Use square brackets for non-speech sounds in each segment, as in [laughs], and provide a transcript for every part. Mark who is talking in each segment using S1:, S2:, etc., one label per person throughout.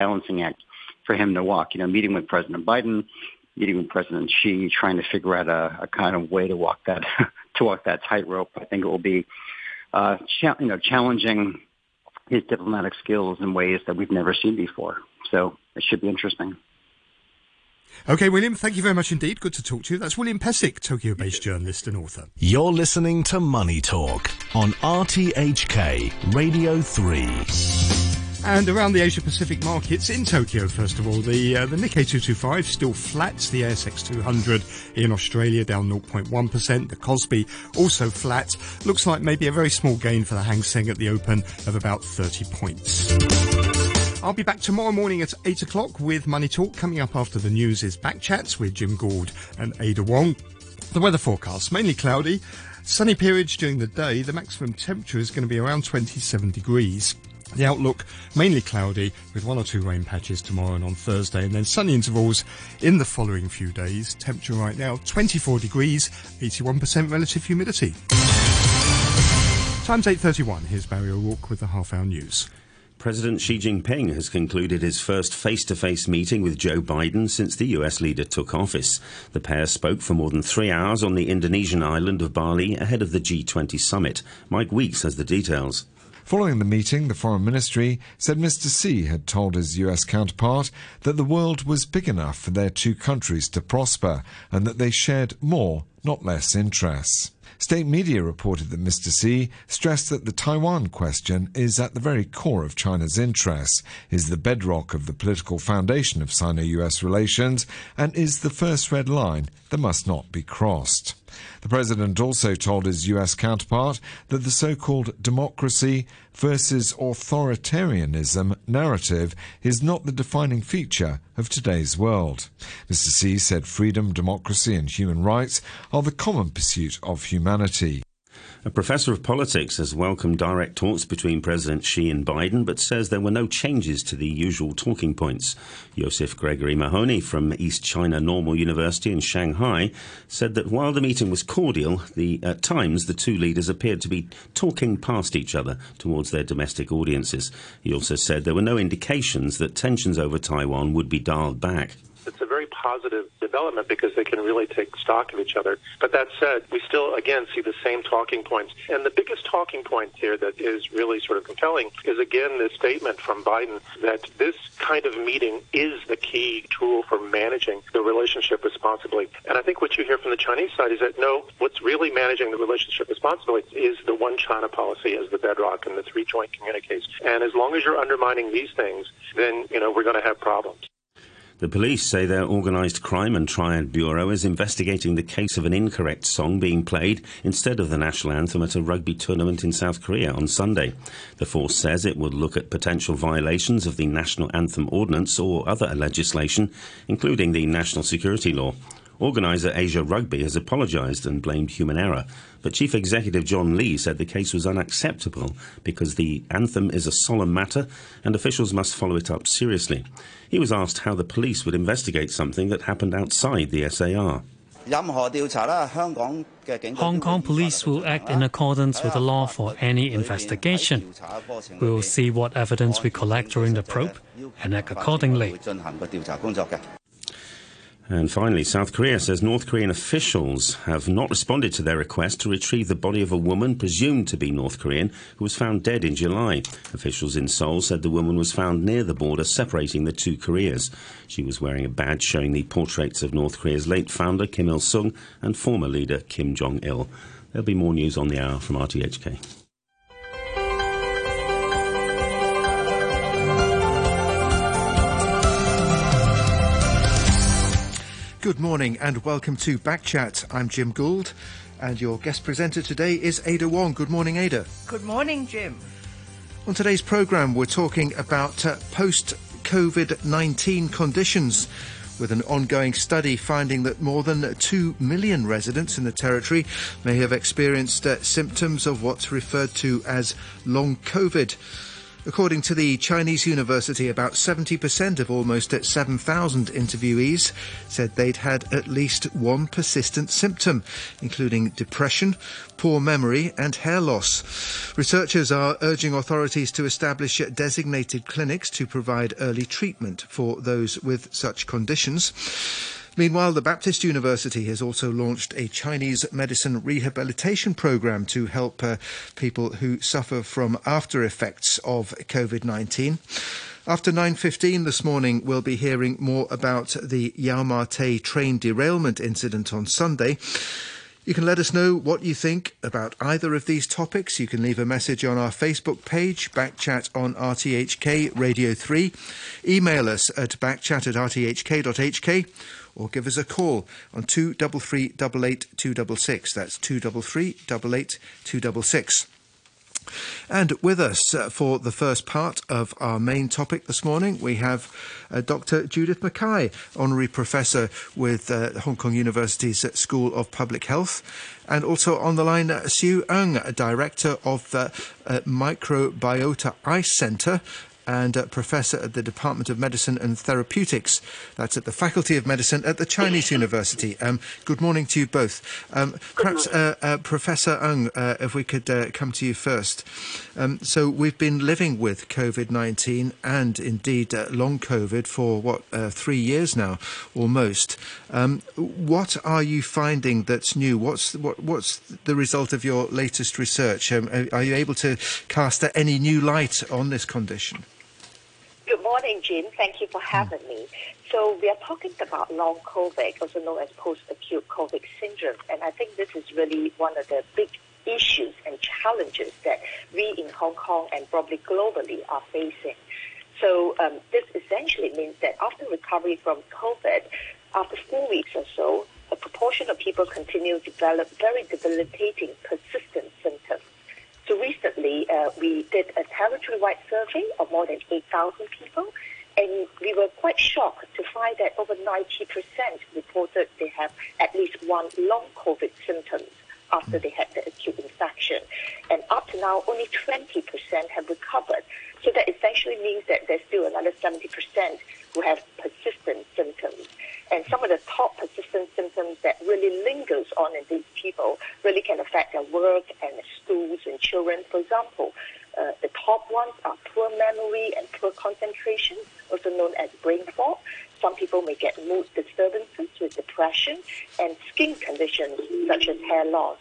S1: balancing act for him to walk. You know, meeting with President Biden, meeting with President Xi, trying to figure out a, a kind of way to walk that [laughs] to walk that tightrope. I think it will be, uh, cha- you know, challenging his diplomatic skills in ways that we've never seen before. So it should be interesting.
S2: Okay, William, thank you very much indeed. Good to talk to you. That's William Pesek, Tokyo based journalist and author.
S3: You're listening to Money Talk on RTHK Radio 3.
S2: And around the Asia Pacific markets in Tokyo, first of all, the uh, the Nikkei 225 still flat. The ASX 200 in Australia down 0.1%. The Kospi also flat. Looks like maybe a very small gain for the Hang Seng at the open of about 30 points. I'll be back tomorrow morning at 8 o'clock with Money Talk. Coming up after the news is Back Chats with Jim Gould and Ada Wong. The weather forecast, mainly cloudy. Sunny periods during the day. The maximum temperature is going to be around 27 degrees. The outlook mainly cloudy with one or two rain patches tomorrow and on Thursday and then sunny intervals in the following few days. Temperature right now 24 degrees, 81% relative humidity. Time's 8.31. Here's Barry O'Rourke with the half hour news.
S4: President Xi Jinping has concluded his first face to face meeting with Joe Biden since the US leader took office. The pair spoke for more than three hours on the Indonesian island of Bali ahead of the G20 summit. Mike Weeks has the details.
S5: Following the meeting, the Foreign Ministry said Mr. Xi had told his US counterpart that the world was big enough for their two countries to prosper and that they shared more, not less, interests. State media reported that Mr. Xi stressed that the Taiwan question is at the very core of China's interests, is the bedrock of the political foundation of Sino US relations, and is the first red line that must not be crossed. The president also told his US counterpart that the so called democracy versus authoritarianism narrative is not the defining feature of today's world. Mr. Xi said freedom, democracy, and human rights are the common pursuit of humanity.
S4: A professor of politics has welcomed direct talks between President Xi and Biden, but says there were no changes to the usual talking points. Joseph Gregory Mahoney from East China Normal University in Shanghai said that while the meeting was cordial, the, at times the two leaders appeared to be talking past each other towards their domestic audiences. He also said there were no indications that tensions over Taiwan would be dialed back
S6: positive development because they can really take stock of each other. But that said, we still, again, see the same talking points. And the biggest talking point here that is really sort of compelling is, again, this statement from Biden that this kind of meeting is the key tool for managing the relationship responsibly. And I think what you hear from the Chinese side is that no, what's really managing the relationship responsibly is the one China policy as the bedrock and the three joint communiques. And as long as you're undermining these things, then, you know, we're going to have problems.
S4: The police say their organised crime and triad bureau is investigating the case of an incorrect song being played instead of the national anthem at a rugby tournament in South Korea on Sunday. The force says it would look at potential violations of the national anthem ordinance or other legislation, including the national security law. Organiser Asia Rugby has apologised and blamed human error, but Chief Executive John Lee said the case was unacceptable because the anthem is a solemn matter and officials must follow it up seriously. He was asked how the police would investigate something that happened outside the SAR.
S7: Hong Kong police will act in accordance with the law for any investigation. We will see what evidence we collect during the probe and act accordingly.
S4: And finally, South Korea says North Korean officials have not responded to their request to retrieve the body of a woman presumed to be North Korean who was found dead in July. Officials in Seoul said the woman was found near the border separating the two Koreas. She was wearing a badge showing the portraits of North Korea's late founder Kim Il sung and former leader Kim Jong il. There'll be more news on the hour from RTHK.
S8: Good morning and welcome to Backchat. I'm Jim Gould and your guest presenter today is Ada Wong. Good morning, Ada.
S9: Good morning, Jim.
S8: On today's programme, we're talking about uh, post COVID 19 conditions with an ongoing study finding that more than 2 million residents in the territory may have experienced uh, symptoms of what's referred to as long COVID. According to the Chinese university, about 70% of almost 7,000 interviewees said they'd had at least one persistent symptom, including depression, poor memory, and hair loss. Researchers are urging authorities to establish designated clinics to provide early treatment for those with such conditions. Meanwhile, the Baptist University has also launched a Chinese medicine rehabilitation program to help uh, people who suffer from after effects of COVID-19. After 9.15 this morning, we'll be hearing more about the Yau Ma Tei train derailment incident on Sunday. You can let us know what you think about either of these topics. You can leave a message on our Facebook page, Backchat on RTHK Radio 3. Email us at backchat at rthk.hk or give us a call on 233 266. That's 233 266. And with us uh, for the first part of our main topic this morning, we have uh, Dr. Judith Mackay, Honorary Professor with uh, Hong Kong University's School of Public Health. And also on the line, uh, Siew Ng, Director of the uh, Microbiota I-Centre and uh, professor at the Department of Medicine and Therapeutics. That's at the Faculty of Medicine at the Chinese University. Um, good morning to you both. Um, perhaps, uh, uh, Professor Ng, uh, if we could uh, come to you first. Um, so we've been living with COVID-19 and indeed uh, long COVID for what three years now, almost. Um, what are you finding that's new? What's what, what's the result of your latest research? Um, are you able to cast any new light on this condition?
S9: Good morning, Jim. Thank you for having me. So we are talking about long COVID, also known as post-acute COVID syndrome, and I think this is really one of the big issues and challenges that we in Hong Kong and probably globally are facing. So um, this essentially means that after recovery from COVID, after four weeks or so, a proportion of people continue to develop very debilitating, persistent symptoms. So recently, uh, we did a territory-wide survey of more than 8,000 people, and we were quite shocked to find that over 90% reported they have at least one long COVID symptoms after they had the acute infection. And up to now, only 20% have recovered. So that essentially means that there's still another 70% who have persistent symptoms. And some of the top persistent symptoms that really lingers on in these people really can affect their work and schools and children. For example, uh, the top ones are poor memory and poor concentration, also known as brain fog. Some people may get mood disturbances with depression and skin conditions such as hair loss.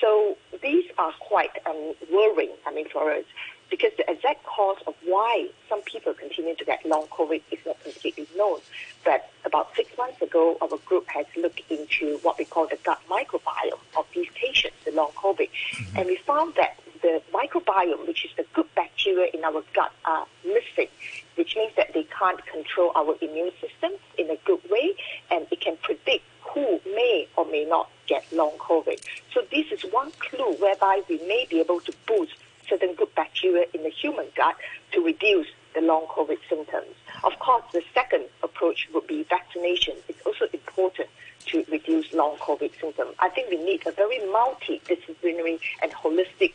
S9: So these are quite um, worrying, I mean, for us because the exact cause of why some people continue to get long COVID is not completely known. But about six months ago, our group has looked into what we call the gut microbiome of these patients, the long COVID, mm-hmm. and we found that the microbiome, which is the good bacteria in our gut, are missing, which means that they can't control our immune system in a good way, and it can predict who may or may not get long COVID. So this is one clue whereby we may be able to boost certain good bacteria in the human gut to reduce the long COVID symptoms. Of course, the second approach would be vaccination. It's also important to reduce long COVID symptoms. I think we need a very multidisciplinary and holistic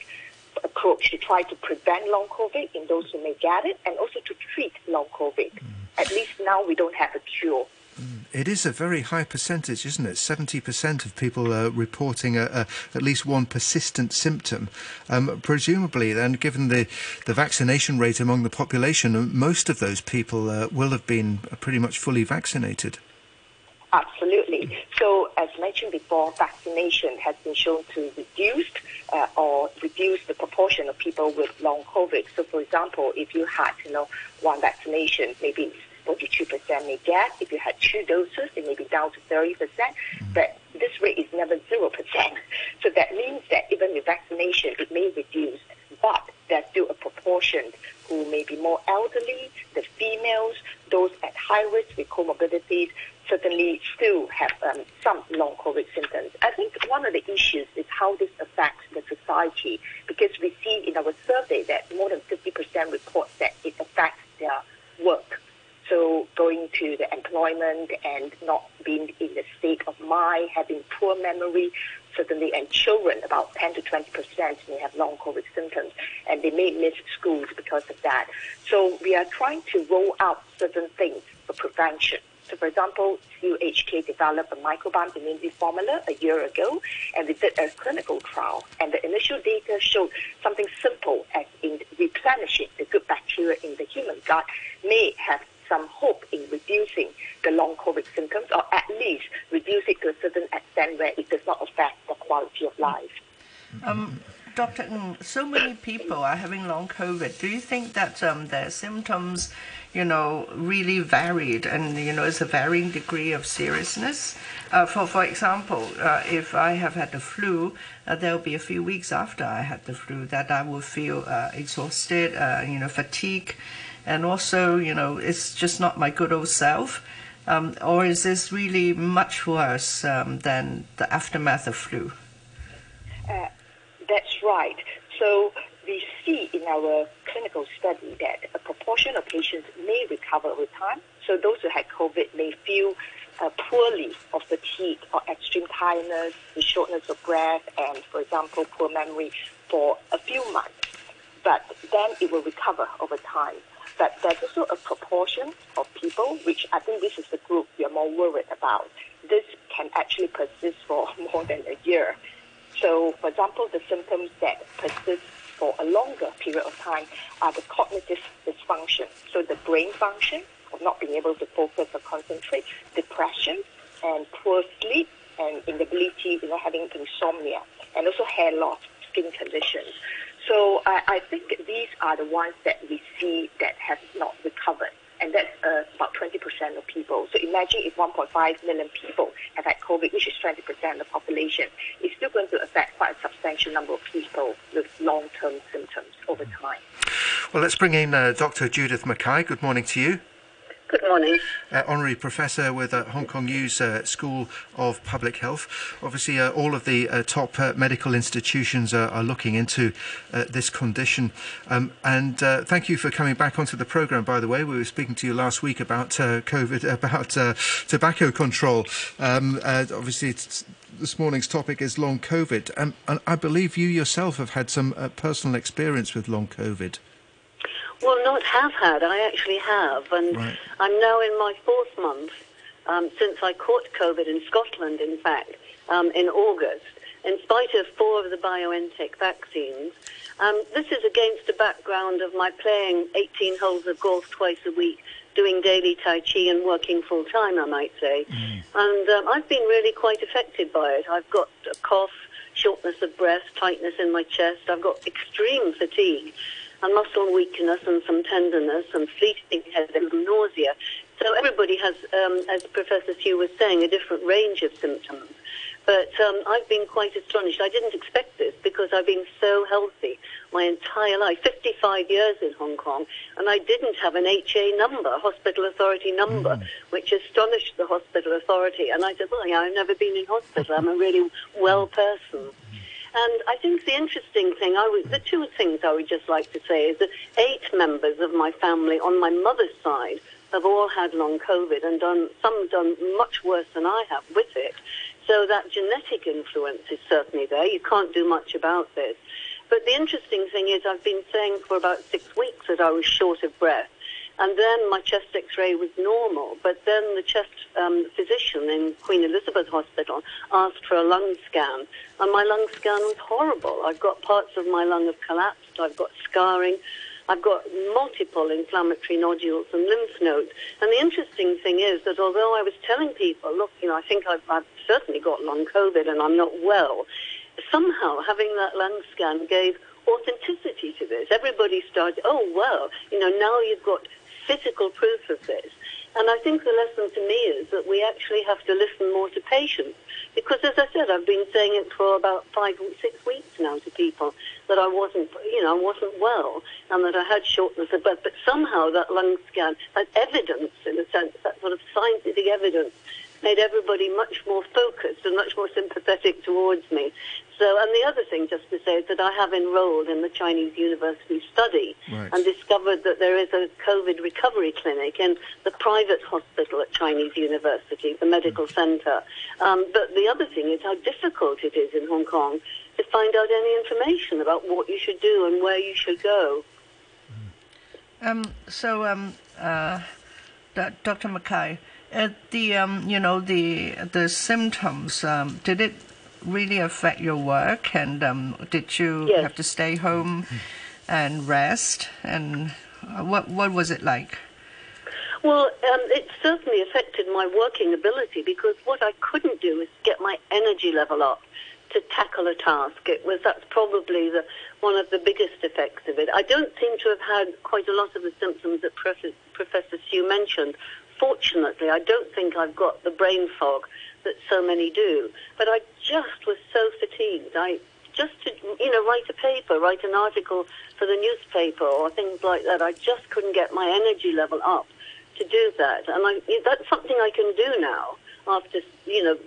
S9: approach to try to prevent long COVID in those who may get it and also to treat long COVID. Mm. At least now we don't have a cure.
S8: It is a very high percentage, isn't it? 70% of people are reporting a, a, at least one persistent symptom. Um, presumably, then, given the, the vaccination rate among the population, most of those people uh, will have been pretty much fully vaccinated.
S9: Absolutely. So, as mentioned before, vaccination has been shown to reduce uh, or reduce the proportion of people with long COVID. So, for example, if you had, you know, one vaccination, maybe 42% may get. If you had two doses, it may be down to 30%, mm-hmm. but this rate is never 0%. So that means that even with vaccination, it may reduce, but there's still a proportion who may be more elderly, the females, those at high risk with comorbidities, certainly still have um, some long COVID symptoms. I think one of the issues is how this affects the society because we see in our survey that more than 50% report that it affects their work so going to the employment and not being in the state of mind, having poor memory. certainly, and children, about 10 to 20 percent may have long COVID symptoms, and they may miss schools because of that. So we are trying to roll out certain things for prevention. So, for example, UHK developed a microbiome immunity formula a year ago, and we did a clinical trial. And the initial data showed something simple as in replenishing the good bacteria in the human gut may have some hope in reducing the long COVID symptoms, or at least reduce it to a certain extent where it does not affect the quality of life.
S10: Um, Dr. Ng, so many people are having long COVID. Do you think that um, their symptoms, you know, really varied and, you know, it's a varying degree of seriousness? Uh, for, for example, uh, if I have had the flu, uh, there will be a few weeks after I had the flu that I will feel uh, exhausted, uh, you know, fatigue, and also, you know, it's just not my good old self. Um, or is this really much worse um, than the aftermath of flu?
S9: Uh, that's right. So we see in our clinical study that a proportion of patients may recover over time. So those who had COVID may feel uh, poorly of fatigue or extreme tiredness, the shortness of breath, and, for example, poor memory for a few months. But then it will recover over time. But there's also a proportion of people, which I think this is the group we are more worried about. This can actually persist for [laughs] more than a year. So, for example, the symptoms that persist for a longer period of time are the cognitive dysfunction. So, the brain function of not being able to focus or concentrate, depression, and poor sleep, and inability, you know, having insomnia, and also hair loss, skin conditions. So, I, I think these are the ones that we see that have not recovered and that's uh, about 20% of people. So imagine if 1.5 million people have had COVID, which is 20% of the population, it's still going to affect quite a substantial number of people with long-term symptoms over time.
S8: Well, let's bring in uh, Dr. Judith Mackay. Good morning to you.
S11: Good morning.
S8: Uh, honorary Professor with uh, Hong Kong U's uh, School of Public Health. Obviously, uh, all of the uh, top uh, medical institutions are, are looking into this condition. Um, and thank you for coming back onto the programme, by the way. We were speaking to you last week about COVID, [laughs] about tobacco control. Um, obviously, this morning's topic is long COVID. And I believe you yourself have had some personal experience with long COVID.
S11: Well, not have had. I actually have, and right. I'm now in my fourth month um, since I caught COVID in Scotland. In fact, um, in August, in spite of four of the BioNTech vaccines. Um, this is against the background of my playing 18 holes of golf twice a week, doing daily Tai Chi and working full time, I might say. Mm. And um, I've been really quite affected by it. I've got a cough, shortness of breath, tightness in my chest. I've got extreme fatigue and muscle weakness and some tenderness and fleeting headache and nausea. So everybody has, um, as Professor Siew was saying, a different range of symptoms. But um, I've been quite astonished. I didn't expect this because I've been so healthy my entire life, 55 years in Hong Kong, and I didn't have an HA number, hospital authority number, mm. which astonished the hospital authority. And I said, well, yeah, I've never been in hospital. I'm a really well person. And I think the interesting thing, I would, the two things I would just like to say is that eight members of my family on my mother's side have all had long COVID and done some done much worse than I have with it. So that genetic influence is certainly there. You can't do much about this. But the interesting thing is I've been saying for about six weeks that I was short of breath. And then my chest x-ray was normal, but then the chest um, physician in Queen Elizabeth Hospital asked for a lung scan, and my lung scan was horrible. I've got parts of my lung have collapsed, I've got scarring, I've got multiple inflammatory nodules and lymph nodes. And the interesting thing is that although I was telling people, look, you know, I think I've, I've certainly got long COVID and I'm not well, somehow having that lung scan gave authenticity to this. Everybody started, oh, well, you know, now you've got physical proof of this. And I think the lesson to me is that we actually have to listen more to patients. Because as I said, I've been saying it for about five or six weeks now to people that I wasn't, you know, I wasn't well and that I had shortness of breath. But somehow that lung scan, that evidence in a sense, that sort of scientific evidence made everybody much more focused and much more sympathetic towards me. So, and the other thing, just to say, is that I have enrolled in the Chinese university study right. and discovered that there is a COVID recovery clinic in the private hospital at Chinese University, the medical mm. center. Um, but the other thing is how difficult it is in Hong Kong to find out any information about what you should do and where you should go.
S10: Um, so, um, uh, Dr. Mackay, uh, the um, you know the the symptoms um, did it really affect your work? And um, did you
S11: yes.
S10: have to stay home and rest? And what what was it like?
S11: Well, um, it certainly affected my working ability because what I couldn't do is get my energy level up to tackle a task. It was that's probably the one of the biggest effects of it. I don't seem to have had quite a lot of the symptoms that Professor, Professor Siew mentioned. Fortunately, I don't think I've got the brain fog that so many do. But I just was so fatigued. I just to you know write a paper, write an article for the newspaper or things like that. I just couldn't get my energy level up to do that, and I, that's something I can do now. After you know,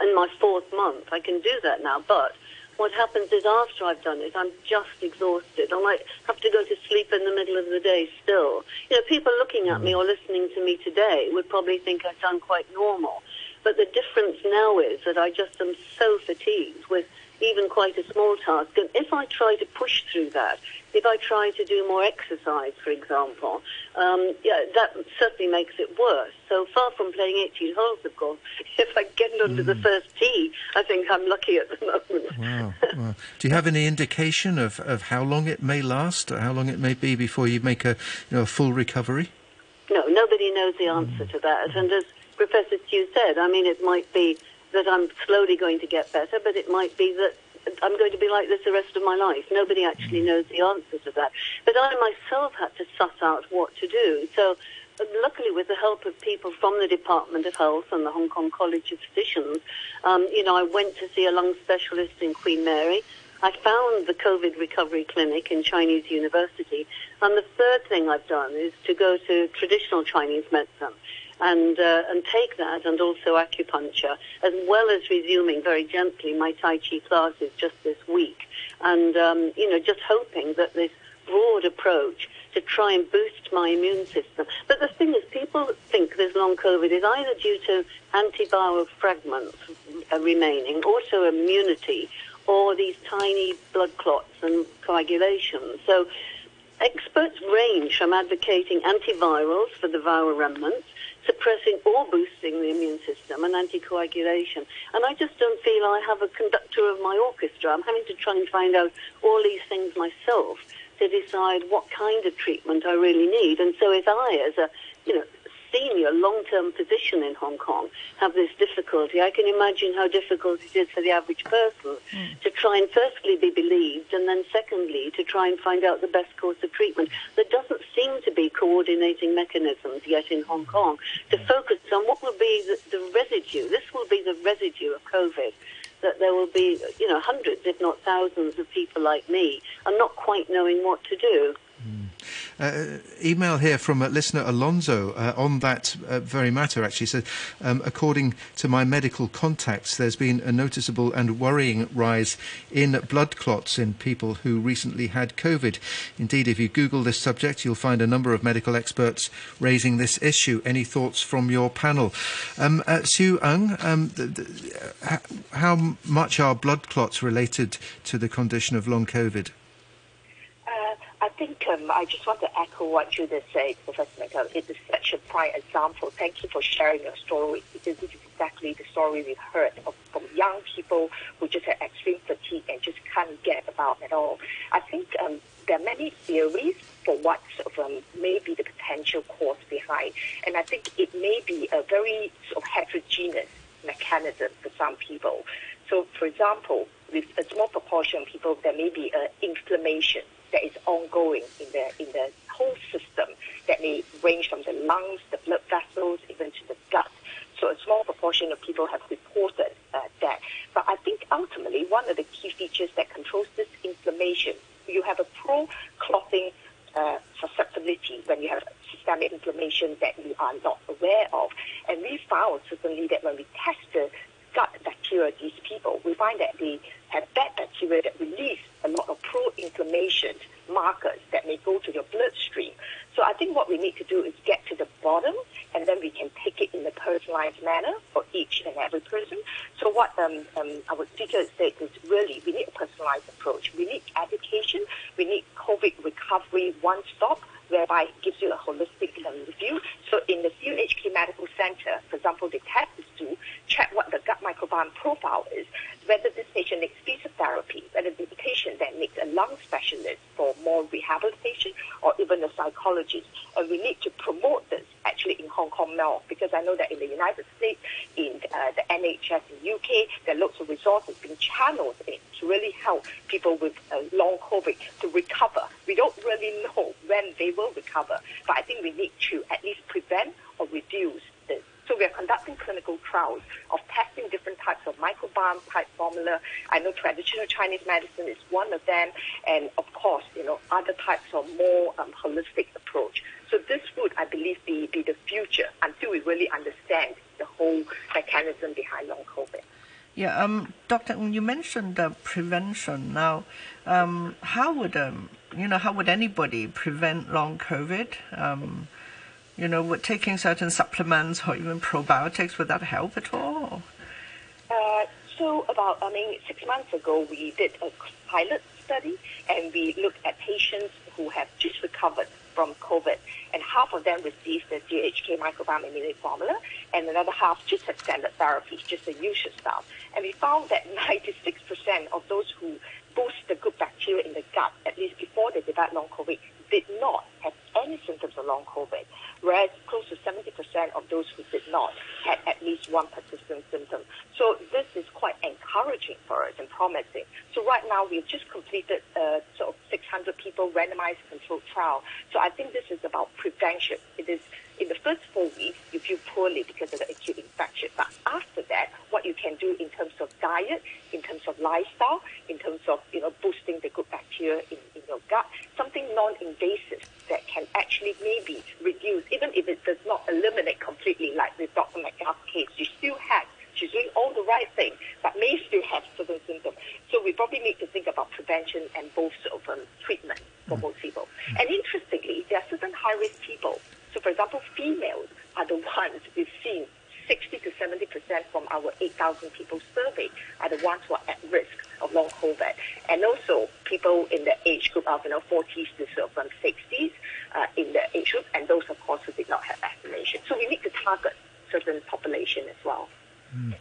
S11: in my fourth month, I can do that now. But what happens is after I've done it, I'm just exhausted. I might have to go to sleep in the middle of the day still. You know, people looking at me mm. or listening to me today would probably think I sound quite normal. But the difference now is that I just am so fatigued with even quite a small task. And if I try to push through that, if I try to do more exercise, for example, um, yeah, that certainly makes it worse. So far from playing 18 holes, of course, [laughs] if I get under mm. the first tee, I think I'm lucky at the moment.
S8: Wow. [laughs] wow. Do you have any indication of, of how long it may last, or how long it may be before you make a, you know, a full recovery?
S11: No, nobody knows the answer to that. And as Professor Siew said, I mean, it might be that I'm slowly going to get better, but it might be that I'm going to be like this the rest of my life. Nobody actually knows the answer to that. But I myself had to suss out what to do. So luckily with the help of people from the Department of Health and the Hong Kong College of Physicians, um, you know, I went to see a lung specialist in Queen Mary. I found the COVID recovery clinic in Chinese University. And the third thing I've done is to go to traditional Chinese medicine and uh, and take that and also acupuncture, as well as resuming very gently my Tai Chi classes just this week, and um, you know just hoping that this broad approach to try and boost my immune system. But the thing is, people think this long COVID is either due to antiviral fragments remaining, autoimmunity, or these tiny blood clots and coagulation. So experts range from advocating antivirals for the viral remnants suppressing or boosting the immune system and anticoagulation. And I just don't feel I have a conductor of my orchestra. I'm having to try and find out all these things myself to decide what kind of treatment I really need. And so if I, as a you know senior long-term physician in Hong Kong have this difficulty, I can imagine how difficult it is for the average person mm. to try and firstly be believed and then secondly to try and find out the best course of treatment. There doesn't seem to be coordinating mechanisms yet in Hong Kong to focus on what will be the, the residue. This will be the residue of COVID that there will be, you know, hundreds, if not thousands, of people like me, and not quite knowing what to do.
S8: Uh, email here from uh, listener Alonso uh, on that uh, very matter actually says, um, according to my medical contacts, there's been a noticeable and worrying rise in blood clots in people who recently had COVID. Indeed, if you Google this subject, you'll find a number of medical experts raising this issue. Any thoughts from your panel? Um, uh, Siew Ng, um, how much are blood clots related to the condition of long COVID?
S9: I think um, I just want to echo what Judith said, Professor McCullough. It is such a prime example. Thank you for sharing your story because this is exactly the story we've heard of, from young people who just have extreme fatigue and just can't get about at all. I think um, there are many theories for what sort of, um, may be the potential cause behind, and I think it may be a very sort of heterogeneous mechanism for some people. So, for example, with a small proportion of people, there may be an inflammation that is ongoing in the in the whole system that may range from the lungs, the blood vessels, even to the gut. So a small proportion of people have reported uh, that. But I think ultimately one of the key features that controls this inflammation, you have a pro-clotting uh, susceptibility when you have systemic inflammation that you are not aware of. And we found certainly that when we tested gut bacteria, these people, we find that they have bad bacteria that release a lot of pro-inflammation markers that may go to your bloodstream. So I think what we need to do is get to the bottom, and then we can take it in a personalized manner for each and every person. So what um, um, our speaker said is really we need a personalized approach. We need education. We need COVID recovery one stop whereby it gives you a holistic review. So in the CUHK Medical Center, for example, the test is to check what the gut microbiome profile is, whether this patient needs physiotherapy, whether the patient then needs a lung specialist for more rehabilitation, or even a psychologist. And we need to promote this actually in Hong Kong now, because I know that in the United States, in uh, the NHS in UK, there are lots of resources being channeled in to really help people with uh, long COVID to recover. We don't really know when they will recover, but I think we need to at least prevent or reduce this. So we are conducting clinical trials of testing different types of microbiome type formula. I know traditional Chinese medicine is one of them, and of course, you know, other types of more um, holistic approach. So this would, I believe, be, be the future until we really understand the whole mechanism behind long COVID.
S10: Yeah, um, Dr. Ng, you mentioned uh, prevention. Now, um, how would um, you know how would anybody prevent long COVID? Um, you know, would taking certain supplements or even probiotics would that help at all?
S9: Uh, so about I mean, six months ago we did a pilot study and we looked at patients who have just recovered from COVID, and half of them received the CUHK microbiome immunity formula, and another half just had standard therapies, just the usual stuff. And we found that [laughs] 96% of those who boost the good bacteria in the gut, at least before they developed long COVID, did not have any symptoms of long COVID, whereas close to 70% of those who did not had at least one persistent symptom. So this is quite encouraging for us and promising. So right now we've just completed a sort of 600 people randomized controlled trial. So I think this is about prevention. It is in the first four weeks you feel poorly because of the acute infection, but after that, what you can do in terms of diet, in terms of lifestyle, in terms of you know boosting the good bacteria in, in your gut, something non-invasive that can actually maybe reduce, even if it does not eliminate completely, like with Dr. McGuff's case, you still have she's doing all the right thing, but may still have certain symptoms. So we probably need to think about prevention and both sort of um, treatment for mm. most people. Mm. And interestingly, there are certain high-risk people. So, for example, females are the ones we've seen 60 to 70 percent from our 8,000 people surveyed are the ones who are at risk of long COVID, and also people in the age group of you know 40s to sort of um, 60s uh, in the age group, and those of course who did not have vaccination. So we need to target certain population as well.
S10: Mm.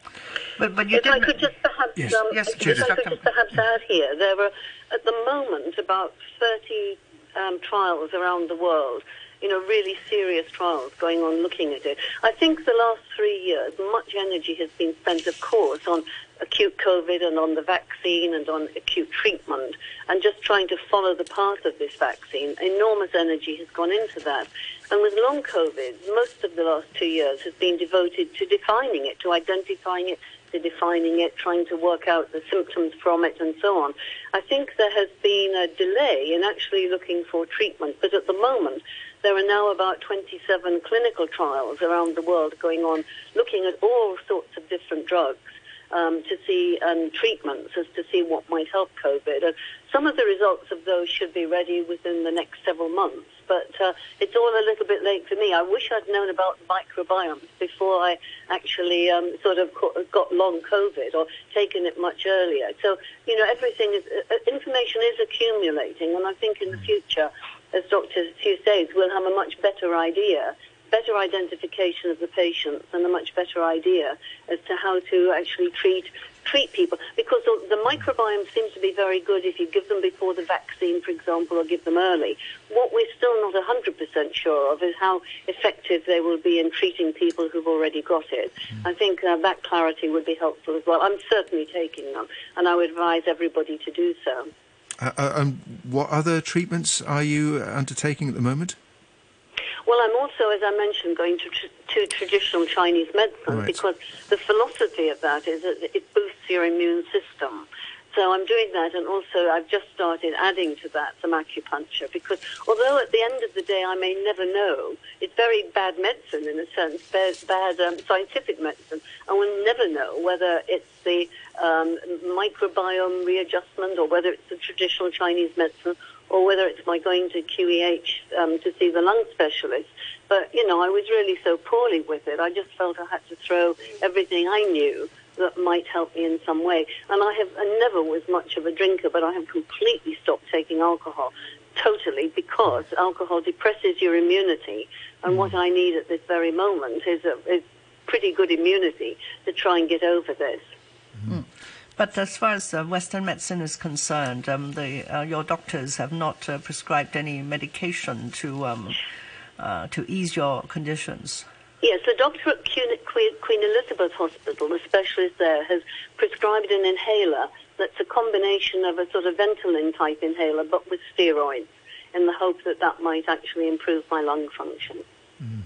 S10: You
S11: if I could just perhaps,
S10: yes.
S11: Um,
S10: yes,
S11: if I could just perhaps add here, there are at the moment about 30 um, trials around the world you know, really serious trials going on looking at it. I think the last three years, much energy has been spent, of course, on acute COVID and on the vaccine and on acute treatment and just trying to follow the path of this vaccine. Enormous energy has gone into that. And with long COVID, most of the last two years has been devoted to defining it, to identifying it, defining it, trying to work out the symptoms from it, and so on. I think there has been a delay in actually looking for treatment, but at the moment, there are now about 27 clinical trials around the world going on, looking at all sorts of different drugs um, to see and treatments as to see what might help COVID. And some of the results of those should be ready within the next several months. But uh, it's all a little bit late for me. I wish I'd known about microbiomes before I actually um, sort of got long COVID or taken it much earlier. So, you know, everything is, uh, uh, information is accumulating. And I think in the future, as Dr. Siew says, we'll have a much better idea better identification of the patients and a much better idea as to how to actually treat treat people because the microbiome seems to be very good if you give them before the vaccine, for example, or give them early. What we're still not 100% sure of is how effective they will be in treating people who've already got it. Mm. I think uh, that clarity would be helpful as well. I'm certainly taking them, and I would advise everybody to do so.
S8: Uh, uh, um, what other treatments are you undertaking at the moment?
S11: Well, I'm also, as I mentioned, going to, tr- to traditional Chinese medicine right. because the philosophy of that is that it boosts your immune system. So I'm doing that, and also I've just started adding to that some acupuncture because although at the end of the day I may never know, it's very bad medicine in a sense, bad, bad um, scientific medicine. I will never know whether it's the um, microbiome readjustment or whether it's the traditional Chinese medicine or whether it's my going to QEH um, to see the lung specialist. But, you know, I was really so poorly with it. I just felt I had to throw everything I knew that might help me in some way. And I have I never was much of a drinker, but I have completely stopped taking alcohol totally because alcohol depresses your immunity. And what I need at this very moment is a is pretty good immunity to try and get over this.
S10: Mm. But as far as uh, Western medicine is concerned, um, the, uh, your doctors have not uh, prescribed any medication to um, uh, to ease your conditions.
S11: Yes, the doctor at Queen Elizabeth Hospital, the specialist there, has prescribed an inhaler that's a combination of a sort of Ventolin type inhaler, but with steroids, in the hope that that might actually improve my lung function. Mm.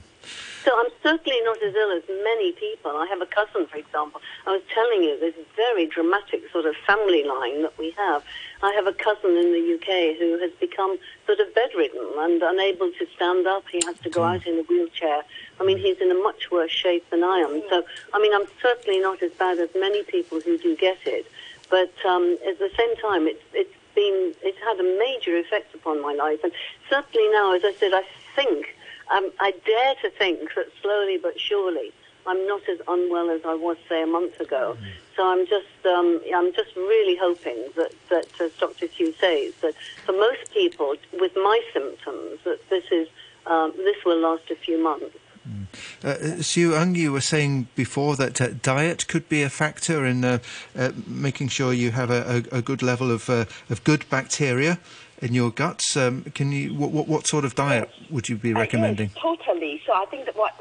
S11: So I'm certainly not as ill as many people. I have a cousin, for example. I was telling you this very dramatic sort of family line that we have. I have a cousin in the UK who has become sort of bedridden and unable to stand up. He has to go out in a wheelchair. I mean, he's in a much worse shape than I am. So, I mean, I'm certainly not as bad as many people who do get it. But um, at the same time, it's it's been it's had a major effect upon my life. And certainly now, as I said, I think um, I dare to think that slowly but surely I'm not as unwell as I was, say, a month ago. Mm-hmm. So I'm just, um, I'm just really hoping that, that, as Dr. Siew says, that for most people with my symptoms, that this is, um, this will last a few months.
S8: Mm. Uh, Siew Ng, you were saying before that uh, diet could be a factor in uh, uh making sure you have a, a, a good level of, uh, of good bacteria in your guts. Um, can you what, what, what, sort of diet would you be recommending?
S9: Yes, totally. So I think that what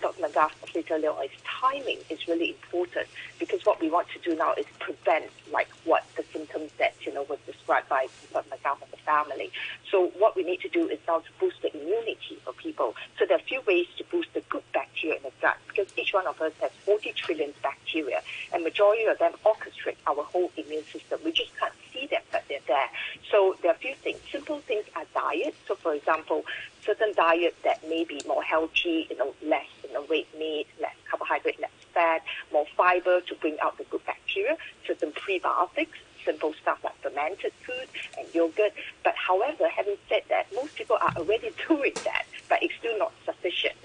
S9: Dr. McGrath said earlier is timing is really important because what we want to do now is prevent like what the symptoms that you know was described by. McGrath and the family. So what we need to do is now to boost the immunity for people. So there are a few ways to boost the good bacteria in the gut because each one of us has 40 trillion bacteria and majority of them orchestrate our whole immune system. We just can't see them, but they're there. So there are a few things. Simple things are diet. So for example, certain diet that may be more healthy, you know, less you know, red meat, less carbohydrate, less fat, more fiber to bring out the good bacteria, certain prebiotics, simple stuff like fermented food and yogurt. But however, having said that, most people are already [laughs] doing that, but it's still not sufficient.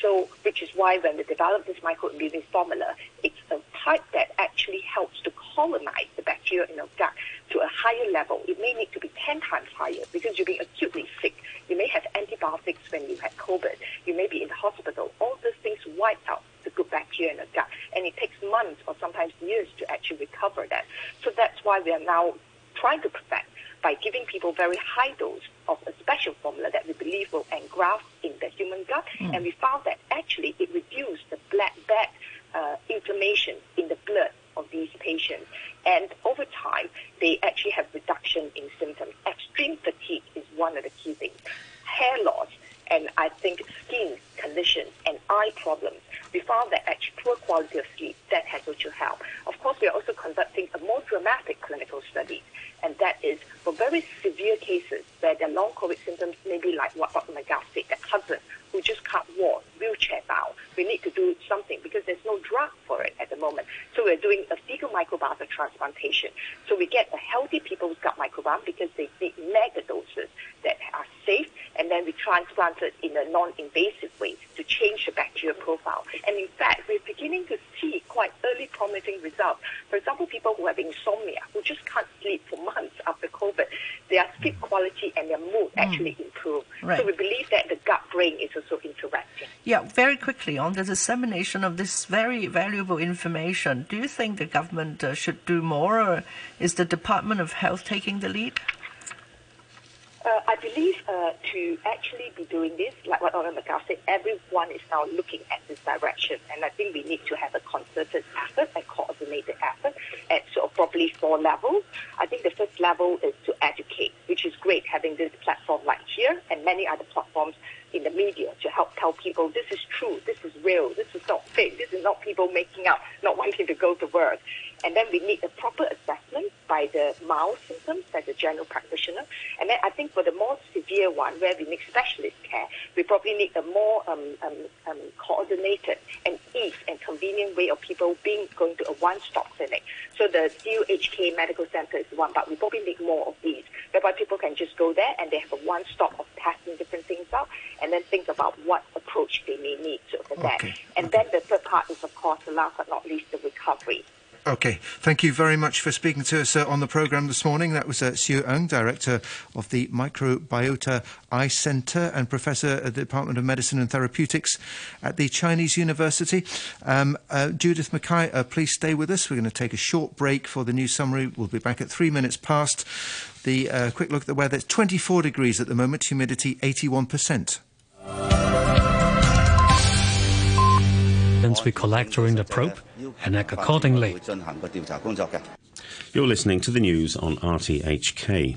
S9: So, which is why when we develop this microimmunity formula, it's a type that actually helps to colonize the bacteria in your gut to a higher level. It may need to be 10 times higher because you're being acutely sick. You may have antibiotics when you had COVID. You may be in the hospital. All those things wipe out the good bacteria in the gut. And it takes months or sometimes years to actually recover that. So that's why we are now trying to prevent by giving people very high dose of a special formula that we believe will engraft in the human gut. Mm. And we found that actually it reduced the black bad uh, inflammation in the blood of these patients. And over time, they actually have reduction in symptoms. Extreme fatigue is one of the key things. Hair loss, and I think skin conditions and eye problems. We found that actually poor quality of sleep, that has also helped. Of course, we are also conducting a more dramatic clinical study, and that is for very severe cases where the long COVID symptoms may be like what Dr. McGrath said, that cousin who just can't walk, wheelchair bound. We need to do something because there's no drug for it at the moment. So we're doing a fecal microbiota transplantation. So we get the healthy people's gut microbiome because they need mega doses that are safe, and then we transplant it in a non-invasive way to change the bacterial profile. And in fact, we're beginning to see quite early promising results. For example, people who have insomnia, who just can't sleep for months after COVID, their sleep quality and their mood mm. actually improve. Right. So we believe that the gut-brain is also interacting.
S10: Yeah, very quickly on the dissemination of this very valuable information, do you think the government uh, should do more, or is the Department of Health taking the lead?
S9: Uh, I believe uh, to actually be doing this, like what Dr. McGrath said, everyone is now looking at this direction, and I think we need to have a concerted effort and coordinated effort at sort of probably four levels. I think the first level is to educate, which is great having this platform like here and many other platforms in the media to help tell people this is true, this is real, this is this is not people making up, not wanting to go to work. And then we need a proper assessment by the mild symptoms, like the general practitioner. And then I think for the more severe one, where we need specialist care, we probably need a more um, um, um, coordinated and ease and convenient way of people being going to a one-stop clinic. So the CUHK Medical Center is one, but we probably need more of these, whereby people can just go there and they have a one-stop of testing different things out, and then think about what approach they may need to, for that.
S8: Okay.
S9: And then the third part is, of course, the last but not least, the recovery.
S8: Okay, thank you very much for speaking to us uh, on the programme this morning. That was uh, Siew Ng, Director of the Microbiota I-Centre and Professor at the Department of Medicine and Therapeutics at the Chinese University. Um, uh, Judith Mackay, uh, please stay with us. We're going to take a short break for the news summary. We'll be back at three minutes past. The uh, quick look at the weather. It's 24 degrees at the moment, humidity 81%.
S7: evidence we collect during the probe and act accordingly.
S4: You're listening to the news on RTHK.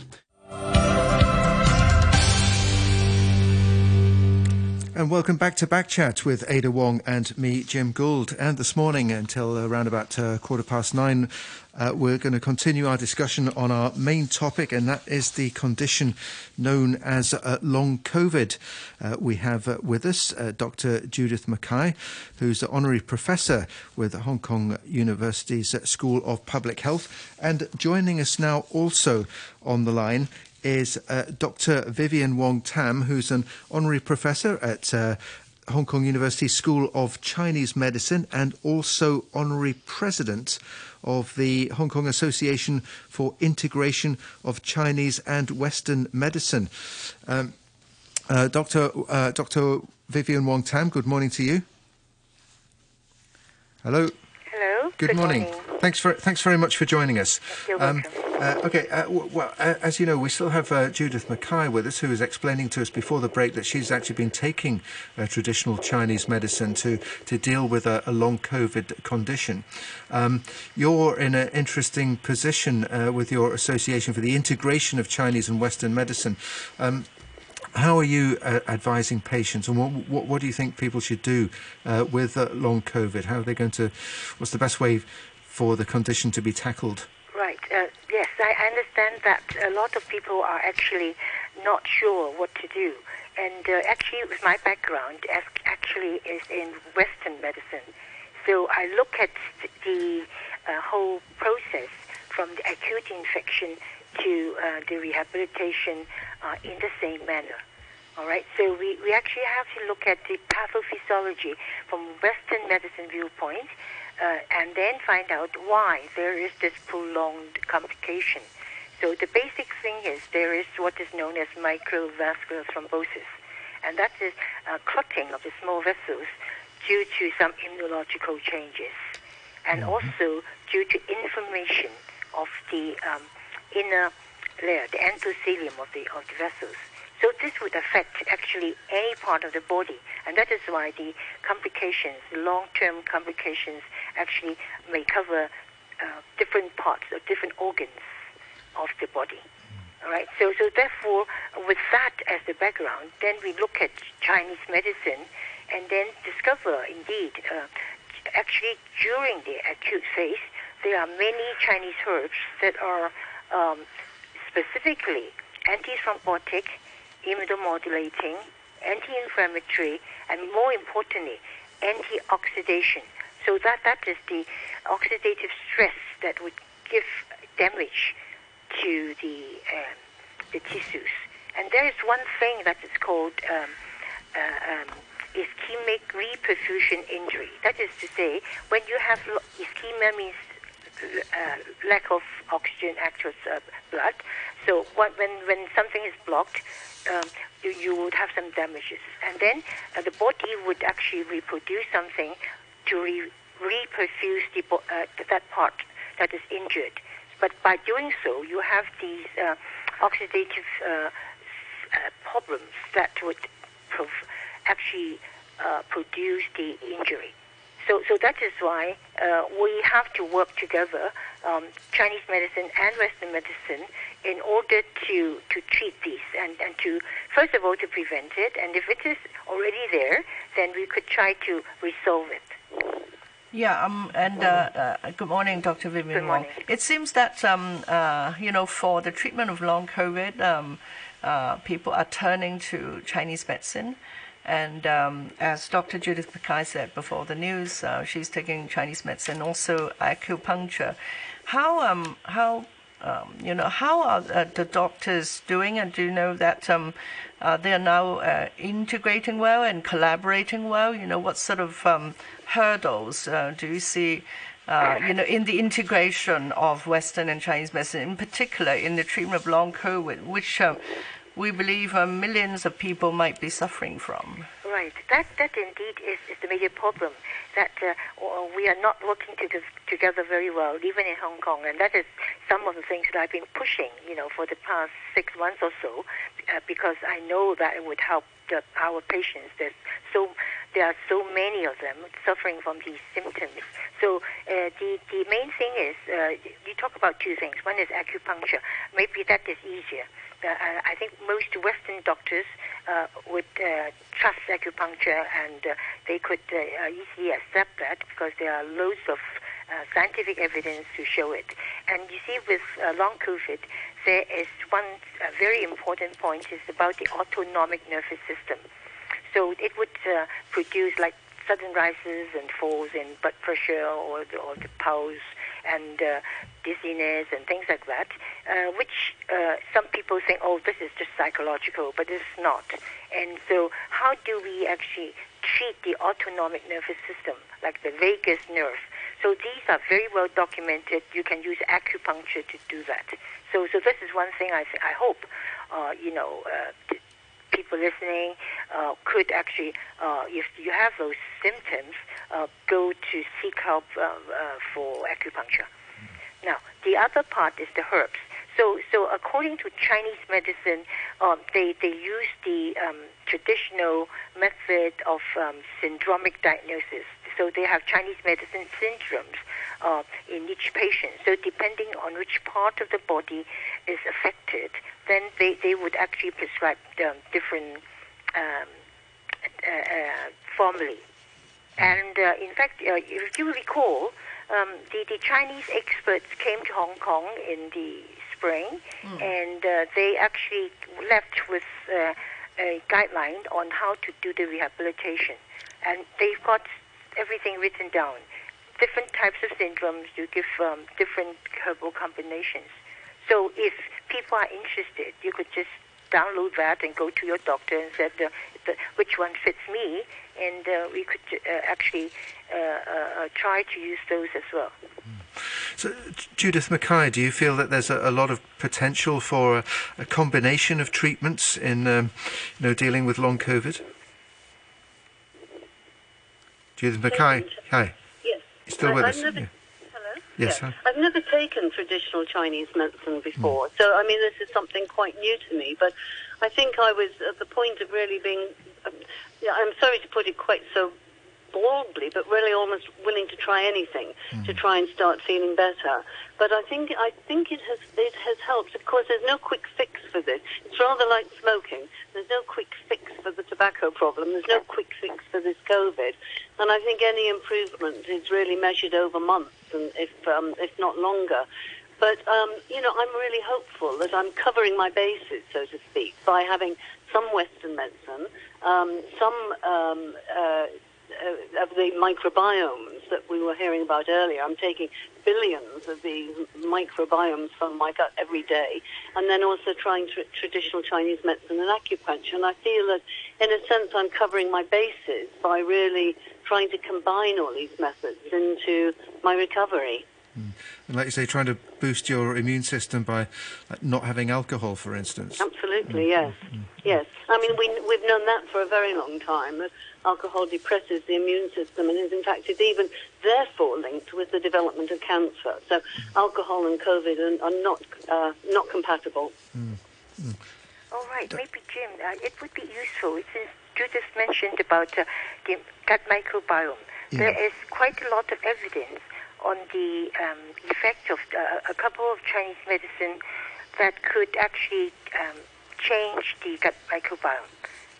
S8: And welcome back to Backchat with Ada Wong and me, Jim Gould. And this morning, until around about uh, quarter past nine, uh, we're going to continue our discussion on our main topic, and that is the condition known as uh, long COVID. Uh, we have uh, with us uh, Dr. Judith Mackay, who's an honorary professor with Hong Kong University's School of Public Health. And joining us now also on the line is uh, Dr. Vivian Wong Tam, who's an honorary professor at Hong Kong University School of Chinese Medicine and also honorary president of the Hong Kong Association for Integration of Chinese and Western Medicine. Um, uh, Dr. Uh, Dr. Vivian Wong Tam, good morning to you. Hello.
S12: Hello.
S8: Good, morning. Thanks for thanks very much for joining us.
S12: You're
S8: Um,
S12: welcome.
S8: Uh, okay, uh, well, uh, as you know, we still have uh, Judith Mackay with us, who is explaining to us before the break that she's actually been taking uh, traditional Chinese medicine to, to deal with a, a long COVID condition. Um, you're in an interesting position uh, with your Association for the Integration of Chinese and Western Medicine. Um, how are you advising patients, and what, what, what do you think people should do with long COVID? How are they going to? What's the best way for the condition to be tackled?
S12: Right. Yes, I understand that a lot of people are actually not sure what to do. And uh, actually, with my background, actually is in Western medicine, so I look at the uh, whole process from the acute infection to uh, the rehabilitation uh, in the same manner. All right, so we, we actually have to look at the pathophysiology from Western medicine viewpoint uh, and then find out why there is this prolonged complication. So the basic thing is there is what is known as microvascular thrombosis, and that is uh, clotting of the small vessels due to some immunological changes, and also due to inflammation of the um, inner layer, the endothelium of the of the vessels. So this would affect actually any part of the body, and that is why the complications, long-term complications, actually may cover uh, different parts or different organs of the body. All right. So, so therefore, with that as the background, then we look at Chinese medicine, and then discover indeed, uh, actually during the acute phase, there are many Chinese herbs that are um, specifically anti-thrombotic, immunomodulating, anti-inflammatory, and more importantly, antioxidation. So that that is the oxidative stress that would give damage to the um, the tissues. And there is one thing that is called um, uh, um, ischemic reperfusion injury. That is to say, when you have ischemia means uh, lack of oxygen actual uh, blood. So what, when when something is blocked, um, you, you would have some damages, and then uh, the body would actually reproduce something to re- reperfuse the, uh, that part that is injured. But by doing so, you have these uh, oxidative uh, uh, problems that would prov- actually uh, produce the injury. So, so that is why uh, we have to work together, um, Chinese medicine and Western medicine, in order to, to treat these and, and to, first of all, to prevent it. And if it is already there, then we could try to resolve it.
S10: Yeah, um, and uh, uh, good morning, Dr. Vivian
S12: Good morning.
S10: Wong. It seems that um, uh, you know for the treatment of long COVID, um, uh, people are turning to Chinese medicine, and um, as Dr. Judith Mackay said before the news, uh, she's taking Chinese medicine, also acupuncture. How um, how um, you know how are uh, the doctors doing, and do you know that um, uh, they are now uh, integrating well and collaborating well? You know what sort of um, hurdles uh, do you see? Uh, you know, in the integration of Western and Chinese medicine, in particular in the treatment of long COVID, which uh, we believe uh, millions of people might be suffering from.
S12: Right. That that indeed is, is the major problem. That uh, we are not working to, together very well, even in Hong Kong, and that is some of the things that I've been pushing, you know, for the past six months or so, uh, because I know that it would help the, our patients. There's so there are so many of them suffering from these symptoms. So uh, the the main thing is uh, you talk about two things. One is acupuncture. Maybe that is easier. Uh, I think most Western doctors uh, would uh, trust acupuncture and uh, they could uh, easily accept that because there are loads of uh, scientific evidence to show it. And you see, with uh, long COVID, there is one uh, very important point is about the autonomic nervous system. So it would uh, produce like sudden rises and falls in blood pressure or the, or the pulse and uh, dizziness and things like that, uh, which uh, some people think, oh, this is just psychological, but it's not. And so, how do we actually treat the autonomic nervous system, like the vagus nerve? So these are very well documented. You can use acupuncture to do that. So, so this is one thing I, th- I hope, uh, you know, uh, people listening uh, could actually, uh, if you have those symptoms, uh, go to seek help uh, uh, for acupuncture. Now, the other part is the herbs. So, so according to Chinese medicine, um, they they use the um, traditional method of um, syndromic diagnosis. So they have Chinese medicine syndromes uh, in each patient. So depending on which part of the body is affected, then they, they would actually prescribe um, different um, uh, uh, formulae. And uh, in fact, uh, if you recall, um, the, the Chinese experts came to Hong Kong in the spring, and uh, they actually left with uh, a guideline on how to do the rehabilitation. And they've got everything written down. Different types of syndromes, you give um, different herbal combinations. So if people are interested, you could just download that and go to your doctor and say the, the, which one fits me, and uh, we could uh, actually uh, uh, try to use those as well.
S8: So, Judith Mackay, do you feel that there's a, a lot of potential for a, a combination of treatments in, um, you know, dealing with long COVID? Judith Mackay, hi. Still
S11: I-
S8: with
S11: I've
S8: us?
S11: never-
S8: Yeah.
S11: Hello?
S8: Yes,
S11: Yeah. I've never taken traditional Chinese medicine before, so I mean, this is something quite new to me. But I think I was at the point of really being, um, yeah, I'm sorry to put it quite so baldly, but really almost willing to try anything to try and start feeling better. But I think I think it has it has helped. Of course, there's no quick fix for this. It's rather like smoking. There's no quick fix for the tobacco problem. There's no quick fix for this COVID. And I think any improvement is really measured over months, and if um, if not longer. But um, you know, I'm really hopeful that I'm covering my bases, so to speak, by having some Western medicine, um, some um, uh, uh, of the microbiomes that we were hearing about earlier. I'm taking billions of these microbiomes from my gut every day, and then also trying tr- traditional Chinese medicine and acupuncture. And I feel that, in a sense, I'm covering my bases by really trying to combine all these methods into my recovery. Hmm.
S8: And like you say, trying to boost your immune system by like, not having alcohol, for instance.
S11: Absolutely, hmm. yes, hmm. yes. I mean, we we've known that for a very long time that alcohol depresses the immune system, and is in fact is even therefore linked with the development of cancer. So, alcohol and COVID are, are not uh, not compatible.
S12: All right, maybe Jim, uh, it would be useful since Judith mentioned about uh, the gut microbiome. There is quite a lot of evidence on the um, effect of uh, a couple of Chinese medicine that could actually um, change the gut microbiome.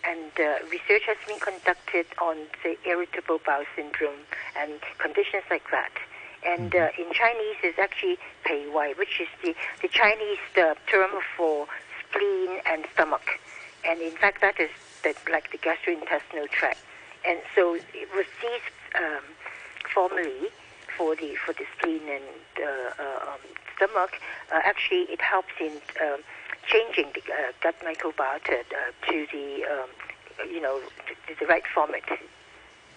S12: And uh, research has been conducted on, say, irritable bowel syndrome and conditions like that. And uh, in Chinese, it's actually Pei Wai, which is the, the Chinese uh, term for spleen and stomach. And in fact, that is the, like the gastrointestinal tract. And so it was these um, for the for the spleen and uh, uh, um, stomach. Uh, actually, it helps in um, changing the uh, gut microbiota uh, to the um, you know to the right format.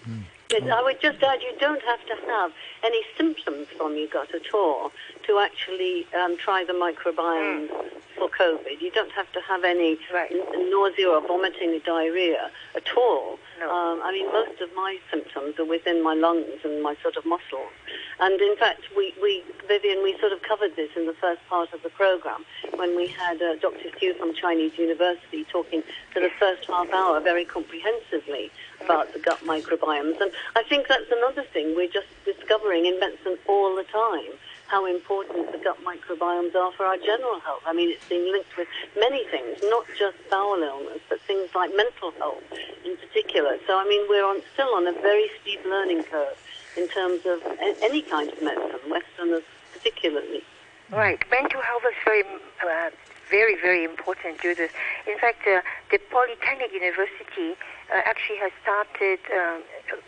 S11: Mm. I would just add you don't have to have any symptoms from your gut at all to actually um, try the microbiome mm. for COVID. You don't have to have any right. n- nausea or vomiting or diarrhea at all. No. Um, I mean, most of my symptoms are within my lungs and my sort of muscles. And in fact, we, we Vivian, we sort of covered this in the first part of the program when we had uh, Dr. Xu from Chinese University talking for the first half hour very comprehensively about the gut microbiomes. And I think that's another thing we're just discovering in medicine all the time how important the gut microbiomes are for our general health. I mean, it's being linked with many things, not just bowel illness, but things like mental health in particular. So, I mean, we're on, still on a very steep learning curve in terms of any kind of medicine, Westerners particularly.
S12: Right. Mental health is very, uh, very, very important to this. In fact, uh, the Polytechnic University actually has started, um,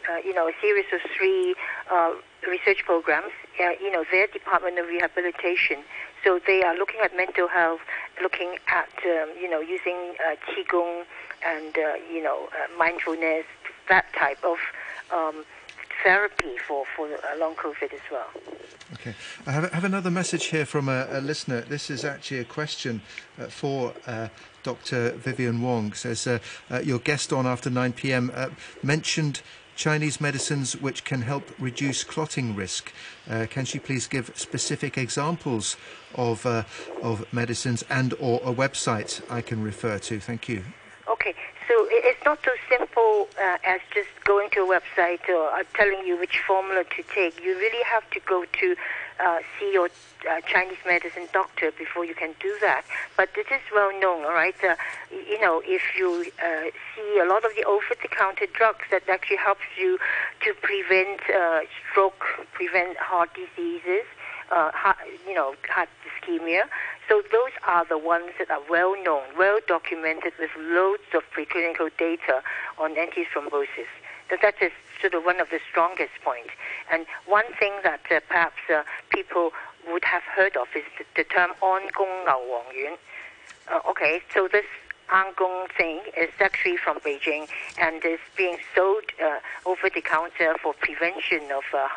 S12: uh, you know, a series of three uh, research programs. Uh, you know, their Department of Rehabilitation. So they are looking at mental health, looking at, um, you know, using uh, qigong and uh, you know, mindfulness, that type of. Um, therapy for, for long COVID as well.
S8: Okay. I have, have another message here from a, a, listener. This is actually a question uh, for uh, Dr. Vivian Wong. Says uh, uh your guest on after 9 p.m. Uh, mentioned Chinese medicines which can help reduce clotting risk. Uh, can she please give specific examples of of medicines and or a website I can refer to? Thank you.
S12: Okay, so it's not so simple uh, as just going to a website or uh, telling you which formula to take. You really have to go to uh, see your uh, Chinese medicine doctor before you can do that. But it is well known, all right? Uh, you know, if you uh, see a lot of the over-the-counter drugs that actually helps you to prevent uh, stroke, prevent heart diseases, uh, heart, you know, heart ischemia. So those are the ones that are well known, well documented with loads of preclinical data on antithrombosis. That is sort of one of the strongest points. And one thing that uh, perhaps uh, people would have heard of is the, the term Angong Ngao Wang Yuan. Uh, okay, so this Angong thing is actually from Beijing and is being sold uh, over the counter for prevention of uh,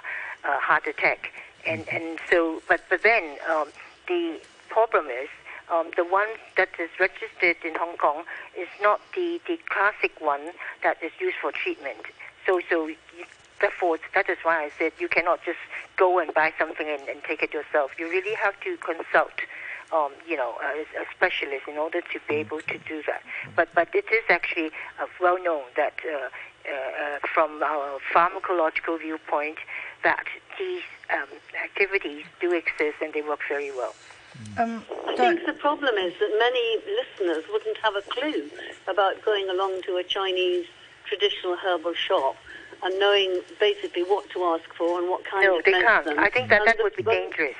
S12: uh, heart attack. And and so, but but then um, the problem is um, the one that is registered in Hong Kong is not the, the classic one that is used for treatment. So, so therefore, that is why I said you cannot just go and buy something and, and take it yourself. You really have to consult, um, you know, a, a, specialist in order to be able to do that. But, but it is actually uh, well known that uh, uh, from our pharmacological viewpoint that these um, activities do exist and they work very well.
S11: Um, I think the problem is that many listeners wouldn't have a clue about going along to a Chinese traditional herbal shop and knowing basically what to ask for and what kind
S12: no,
S11: of
S12: they
S11: medicine.
S12: can't. I think that, that would be dangerous.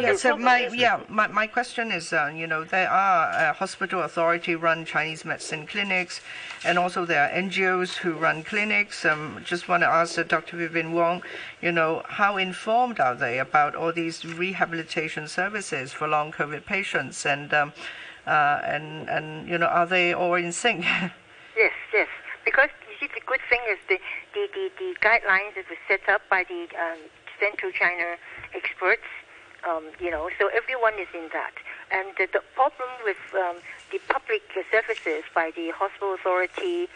S10: Yeah, so my yeah my, my question is uh, you know there are uh, hospital authority run Chinese medicine clinics, and also there are NGOs who run clinics. Um, just want to ask uh, Dr. Vivian Wong, you know how informed are they about all these rehabilitation services for long COVID patients, and um, uh, and and you know are they all in sync? [laughs]
S12: yes, yes, because you see the good thing is the the, the, the guidelines that were set up by the um, Central China experts um, you know, so everyone is in that. And the, the problem with um, the public services by the hospital authority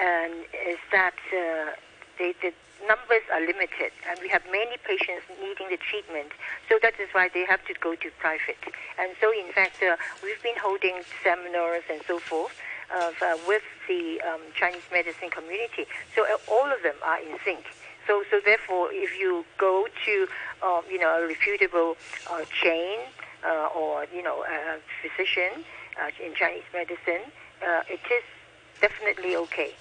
S12: um, is that uh, they, the numbers are limited, and we have many patients needing the treatment. So that is why they have to go to private. And so, in fact, uh, we've been holding seminars and so forth. uh, with the um, Chinese medicine community. So uh, all of them are in sync. So, so therefore, if you go to, um, you know, a reputable uh, chain uh, or, you know, a physician uh, in Chinese medicine, uh, it is definitely okay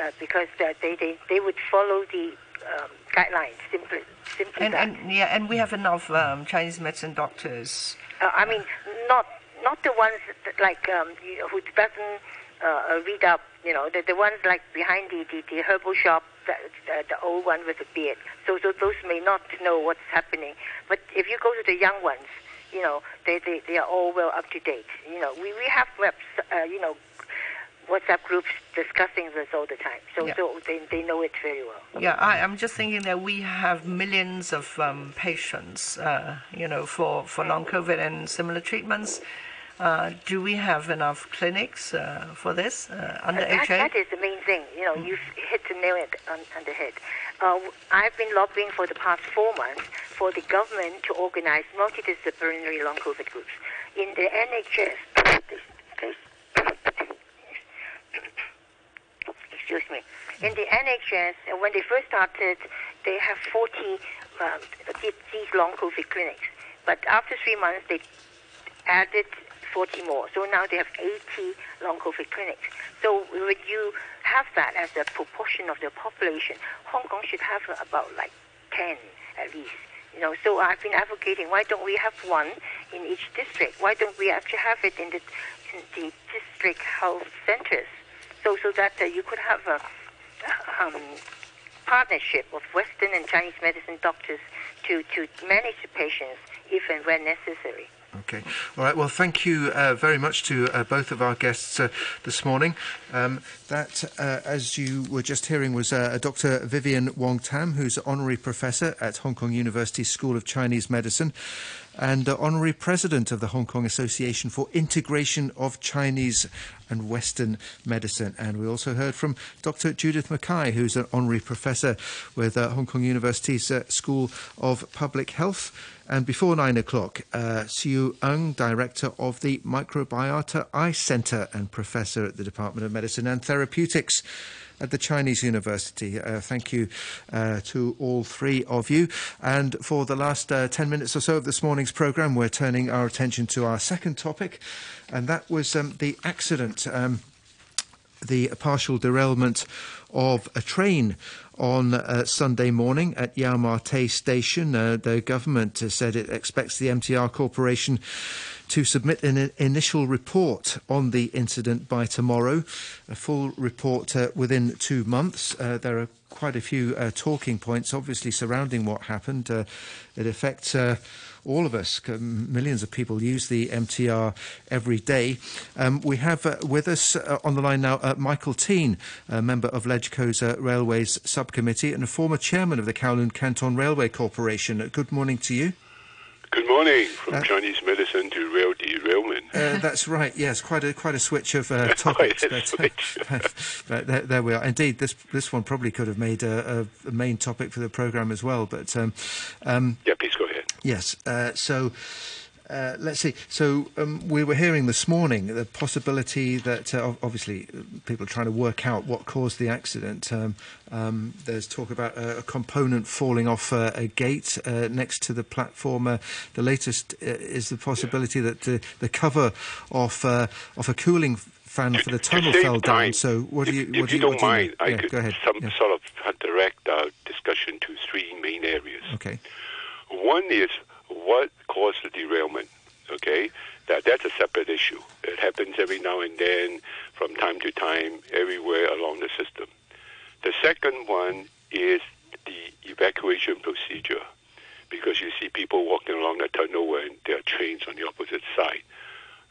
S12: uh, because uh, they, they, they would follow the um, guidelines simply. simply
S10: and, and, yeah, and we have enough um, Chinese medicine doctors.
S12: Uh, I mean, not not the ones that, like um, you know, who doesn't uh, read up. You know, the, the ones like behind the, the, the herbal shop, the, the, the old one with the beard. So, so those may not know what's happening. But if you go to the young ones, you know, they, they, they are all well up to date. You know, we, we have reps, uh, you know, WhatsApp groups discussing this all the time. So, yeah. so they, they know it very well.
S10: Yeah, I, am just thinking that we have millions of um, patients, uh, you know, for, for long COVID and similar treatments. Uh, do we have enough clinics uh, for this uh, under
S12: that,
S10: HA?
S12: That is the main thing. You know, mm. you've hit the nail on, on the head. Uh, I've been lobbying for the past four months for the government to organize multidisciplinary long COVID groups. In the NHS, excuse me, in the NHS, uh, when they first started, they have 40 um, these long COVID clinics. But after three months, they added 40 more. So now they have 80 long COVID clinics. So would you have that as a proportion of the population, Hong Kong should have about like 10 at least. You know, so I've been advocating why don't we have one in each district? Why don't we actually have it in the, in the district health centers? So so that uh, you could have a um, partnership of Western and Chinese medicine doctors to, to manage the patients if and when necessary.
S8: Okay. All right. Well, thank you uh, very much to uh, both of our guests uh, this morning. Um, that, uh, as you were just hearing, was uh, Dr. Vivian Wong Tam, who's honorary professor at Hong Kong University School of Chinese Medicine and uh, honorary president of the Hong Kong Association for Integration of Chinese and Western Medicine. And we also heard from Dr. Judith Mackay, who's an honorary professor with Hong Kong University's School of Public Health. And before nine o'clock, uh, Siew Ng, director of the Microbiota I-Centre and professor at the Department of Medicine and Therapeutics at the Chinese University. Uh, thank you uh, to all three of you. And for the last uh, 10 minutes or so of this morning's programme, we're turning our attention to our second topic, and that was um, the accident. Um, the partial derailment of a train on uh, Sunday morning at Yau Ma Tei station. Uh, the government has said it expects the MTR Corporation to submit an initial report on the incident by tomorrow, a full report uh, within two months. Uh, there are quite a few uh, talking points, obviously, surrounding what happened. Uh, it affects all of us, millions of people use the MTR every day. Um, we have uh, with us uh, on the line now uh, Michael Tien, a member of LegCo's uh, Railways Subcommittee and a former chairman of the Kowloon Canton Railway Corporation. Good morning to you.
S13: Good morning from uh, Chinese medicine to rail derailment.
S8: Uh, that's right. Yes, quite a quite a switch of uh, [laughs] topics.
S13: but, switch. [laughs]
S8: but, but there, there, we are. Indeed, this this one probably could have made a, a main topic for the program as well. But um,
S13: um, yeah, please go ahead.
S8: Yes. Uh, so. Uh, let's see. So um, we were hearing this morning the possibility that uh, obviously people are trying to work out what caused the accident. Um, um, there's talk about a, a component falling off uh, a gate uh, next to the platform. Uh, the latest uh, is the possibility that the cover of of a cooling fan for the tunnel fell down. So what do you?
S13: If
S8: what
S13: you
S8: do you,
S13: don't mind,
S8: you
S13: I
S8: yeah,
S13: could
S8: go ahead.
S13: Some
S8: yeah.
S13: sort of direct our discussion to three main areas.
S8: Okay.
S13: One is what caused the derailment. Okay, that that's a separate issue. It happens every now and then, from time to time, everywhere along the system. The second one is the evacuation procedure, because you see people walking along a tunnel and there are trains on the opposite side.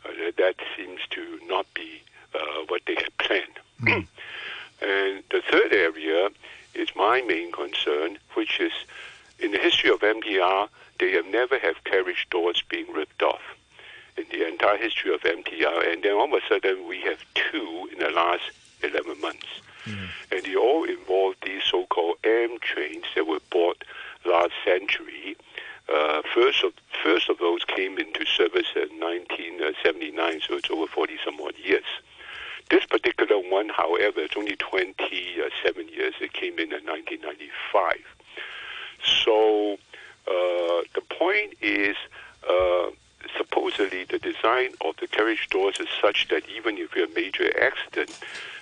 S13: Uh, that seems to not be uh, what they had planned. Mm. [clears throat] and the third area is my main concern, which is in the history of MTR, they have never have carriage doors being ripped off in the entire history of MTR. And then all of a sudden, we have two in the last 11 months. Mm. And they all involve these so-called M trains that were bought last century. Uh, first of first of those came into service in 1979, so it's over 40 some odd years. This particular one, however, it's only 27 years. It came in in 1995. So uh, the point is, uh, supposedly the design of the carriage doors is such that even if you have a major accident,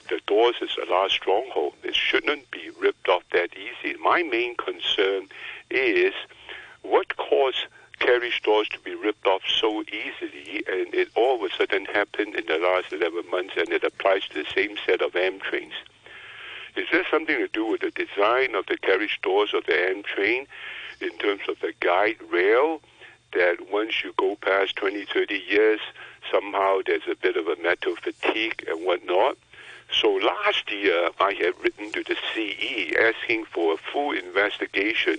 S13: the doors is a large stronghold. It shouldn't be ripped off that easy. My main concern is what caused carriage doors to be ripped off so easily, and it all of a sudden happened in the last 11 months, and it applies to the same set of M trains. Is there something to do with the design of the carriage doors of the M train in terms of the guide rail? That once you go past 20, 30 years, somehow there's a bit of a metal fatigue and whatnot. So last year, I had written to the CE asking for a full investigation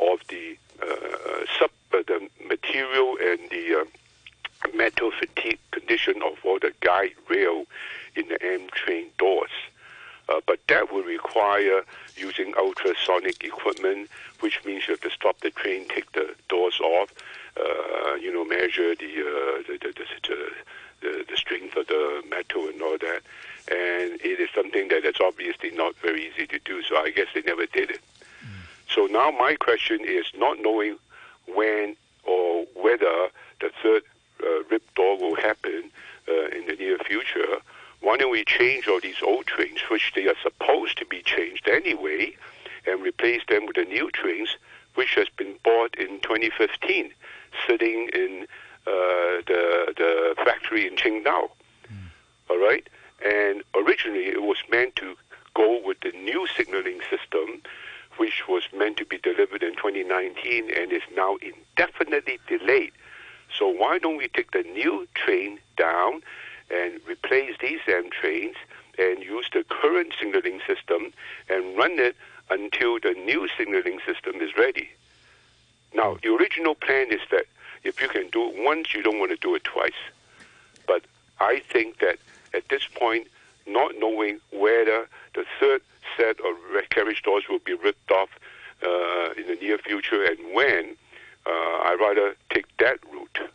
S13: of the uh, sub, uh, the material and the uh, metal fatigue condition of all the guide rail in the M train doors. Uh, but that would require using ultrasonic equipment, which means you have to stop the train, take the doors off, uh, you know, measure the, uh, the, the, the, the, the strength of the metal and all that. And it is something that is obviously not very easy to do, so I guess they never did it. So now my question is not knowing when or whether the third uh, rip door will happen uh, in the near future. Why don't we change all these old trains, which they are supposed to be changed anyway, and replace them with the new trains, which has been bought in 2015, sitting in uh, the the factory in Qingdao. Mm. All right, and originally it was meant to go with the new signaling system which was meant to be delivered in 2019 and is now indefinitely delayed. So why don't we take the new train down and replace these M trains and use the current signaling system and run it until the new signaling system is ready? Now, the original plan is that if you can do it once, you don't want to do it twice. But I think that at this point, not knowing whether the third set of carriage doors will be ripped off uh, in the near future and when, uh, I'd rather take that route.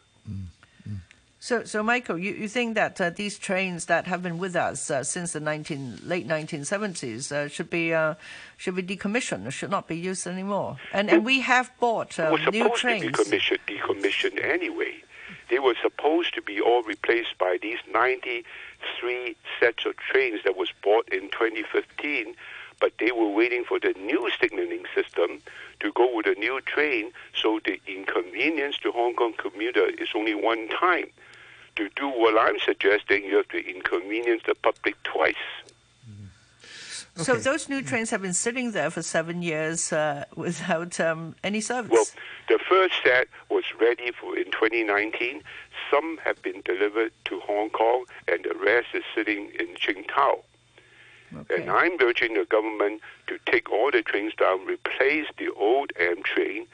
S10: So, so Michael, you, you think that uh, these trains that have been with us uh, since the 19, late 1970s uh, should be uh, should be decommissioned, should not be used anymore? And and we have bought uh, new trains.
S13: supposed to be decommissioned, decommissioned anyway. They were supposed to be all replaced by these 93 sets of trains that was bought in 2015 but they were waiting for the new signaling system to go with a new train, so the inconvenience to Hong Kong commuter is only one time. To do what I'm suggesting, you have to inconvenience the public twice.
S10: Okay. So those new trains have been sitting there for seven years uh, [laughs] without um, any service.
S13: Well, the first set was ready for in 2019. Some have been delivered to Hong Kong, and the rest is sitting in Qingdao. Okay. And I'm urging the government to take all the trains down, replace the old M train,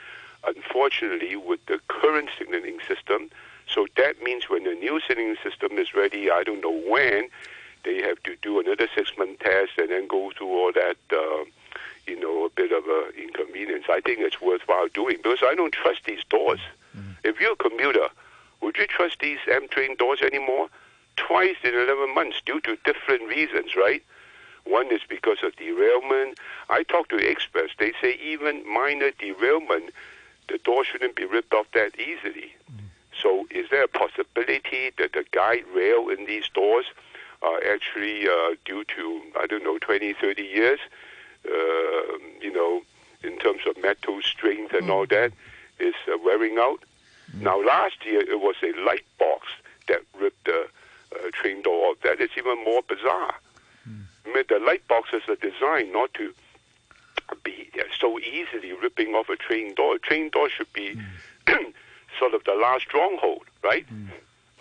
S13: unfortunately, with the current signaling system. So that means when the new signaling system is ready, I don't know when, they have to do another six month test and then go through all that, uh, you know, a bit of a inconvenience. I think it's worthwhile doing because I don't trust these doors. Mm-hmm. If you're a commuter, would you trust these M train doors anymore? Twice in 11 months due to different reasons, right? One is because of derailment. I talk to experts. They say even minor derailment, the door shouldn't be ripped off that easily. Mm. So is there a possibility that the guide rail in these doors are actually uh, due to, I don't know, 20, 30 years, uh, you know, in terms of metal strength and mm. all that, is uh, wearing out? Mm. Now, last year it was a light box that ripped the uh, train door off. That is even more bizarre i mean, the light boxes are designed not to be so easily ripping off a train door. A train door should be mm. [clears throat] sort of the last stronghold, right, mm.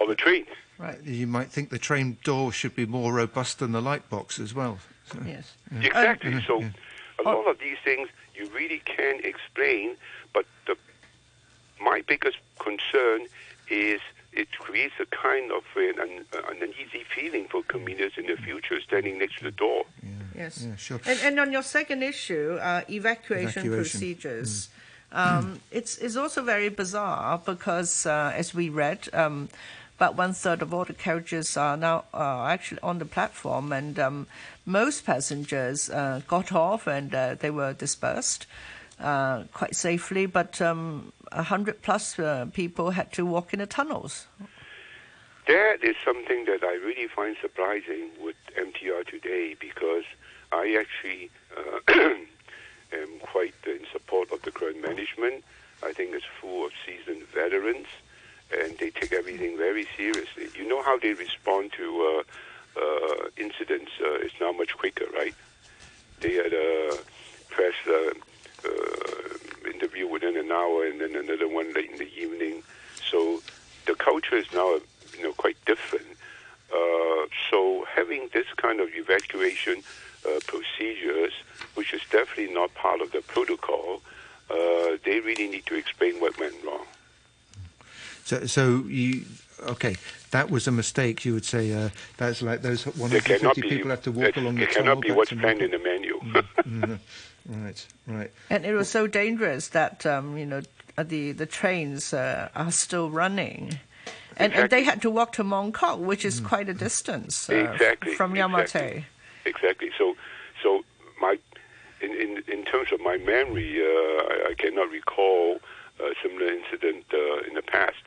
S13: of a train.
S8: Right. You might think the train door should be more robust than the light box as well.
S10: So, yes.
S13: Yeah. Exactly. Um, so yeah. a lot of these things you really can explain, but the, my biggest concern is it creates a kind of an, an, uneasy feeling for commuters in the future standing next to the door.
S10: Yeah. Yes, yeah, sure. And, and, on your second issue, uh, evacuation, evacuation, procedures. Mm. Um, it's, it's also very bizarre because, uh, as we read, um, about one third of all the carriages are now uh, actually on the platform, and um, most passengers uh, got off and uh, they were dispersed uh, quite safely. But um, 100 plus uh, people had to walk in the tunnels.
S13: that is something that I really find surprising with MTR today because I actually [clears throat] am quite in support of the current management. I think it's full of seasoned veterans, and they take everything very seriously. You know how they respond to uh, uh, incidents uh, is now much quicker, right? They had a press uh, uh, interview within an hour, and then another one late in the evening. So the culture is now, you know, quite different. Uh, so having this kind of evacuation uh, procedures, which is definitely not part of the protocol, uh, they really need to explain what went wrong.
S8: So, so you okay? That was a mistake. You would say uh, that's like those 150
S13: be,
S8: people have to walk along the tunnel.
S13: It cannot
S8: tunnel
S13: be what's
S8: to
S13: planned in the menu.
S8: Mm, [laughs] right, right.
S10: And it was so dangerous that um, you know uh, the the trains uh, are still running, and, and they had to walk to Mongkok, which is quite a distance uh,
S13: Exactly,
S10: from.
S13: Yau
S10: Ma Tei.
S13: Exactly. So, so my in in, in terms of my memory, uh, I, I cannot recall a similar incident uh, in the past.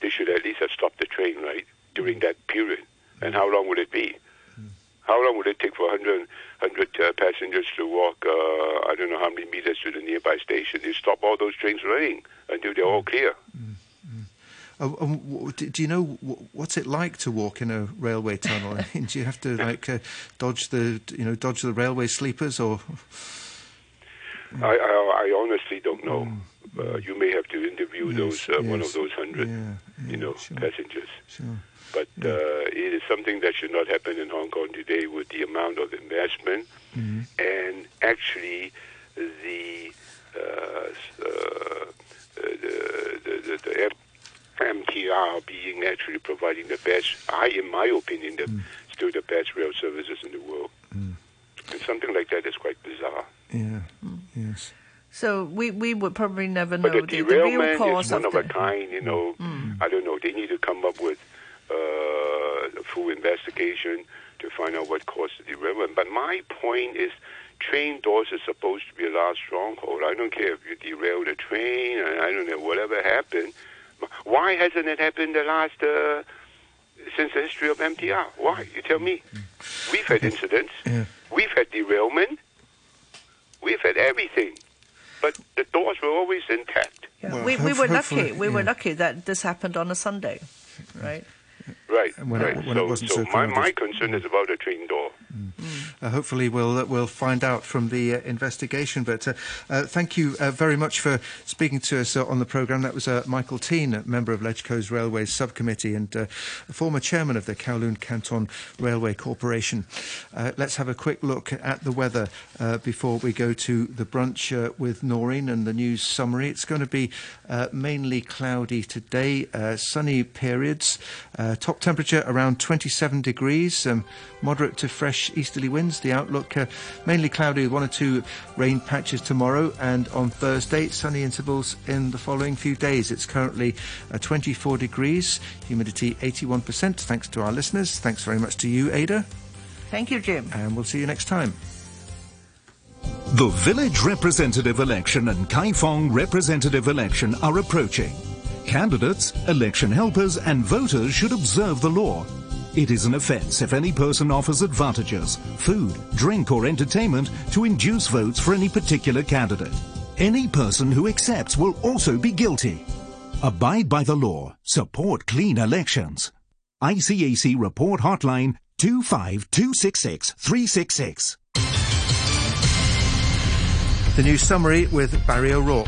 S13: They should at least have stopped the train right during that period. And how long would it be? How long would it take for 100, 100 uh, passengers to walk, uh, I don't know how many meters to the nearby station? They stop all those trains running until they're all clear.
S8: Oh, um, do you know wh- what's it like to walk in a railway tunnel? [laughs] Do you have to like uh, dodge the you know dodge the railway sleepers or?
S13: I, I, I honestly don't know. Uh, you may have to interview those uh, one of those hundred,
S8: Yeah,
S13: you know, passengers.
S8: Sure.
S13: But uh, it is something that should not happen in Hong Kong today with the amount of investment
S8: Mm-hmm.
S13: and actually the uh, uh, the, the, the, MTR being actually providing the best, I, in my opinion, the,
S8: Mm.
S13: still the best rail services in the world. And something like that is quite bizarre.
S8: Yeah. Yes.
S10: So we, we would probably never know
S13: But the
S10: the, the real
S13: derailment
S10: cause
S13: is one
S10: of
S13: of a kind, you know. I don't know. They need to come up with uh, a full investigation to find out what caused the derailment. But my point is, train doors is supposed to be a last stronghold. I don't care if you derail the train, I don't know whatever happened. Why hasn't it happened the last uh, since the history of MTR? Why? You tell me. We've had incidents.
S8: Yeah.
S13: We've had derailment. We've had everything. But the doors were always intact.
S10: Yeah.
S8: Well,
S10: we, we were lucky. We were lucky that this happened on a Sunday, right?
S13: Right, [laughs]
S8: When it-
S13: right.
S8: when it
S13: so,
S8: wasn't
S13: so,
S8: so
S13: my,
S8: crowded.
S13: my concern is about the train door.
S8: Uh, hopefully, we'll uh, we'll find out from the uh, investigation. But uh, uh, thank you uh, very much for speaking to us uh, on the programme. That was uh, Michael Tien, a member of LegCo's Railways Subcommittee and uh, former chairman of the Kowloon Canton Railway Corporation. Uh, let's have a quick look at the weather uh, before we go to the brunch uh, with Noreen and the news summary. It's going to be uh, mainly cloudy today, uh, sunny periods. Uh, top temperature around 27 degrees, um, moderate to fresh easterly winds. The outlook uh, mainly cloudy with one or two rain patches tomorrow and on Thursday, sunny intervals in the following few days. It's currently uh, 24 degrees, humidity 81%. Thanks to our listeners. Thanks very much to you, Ada,
S10: Thank you, Jim.
S8: and we'll see you next time.
S3: The village representative election and Kaifong representative election are approaching. Candidates, election helpers, and voters should observe the law. It is an offence if any person offers advantages, food, drink, or entertainment to induce votes for any particular candidate. Any person who accepts will also be guilty. Abide by the law. Support clean elections. ICAC report hotline 25266 366.
S8: The news summary with Barry O'Rourke.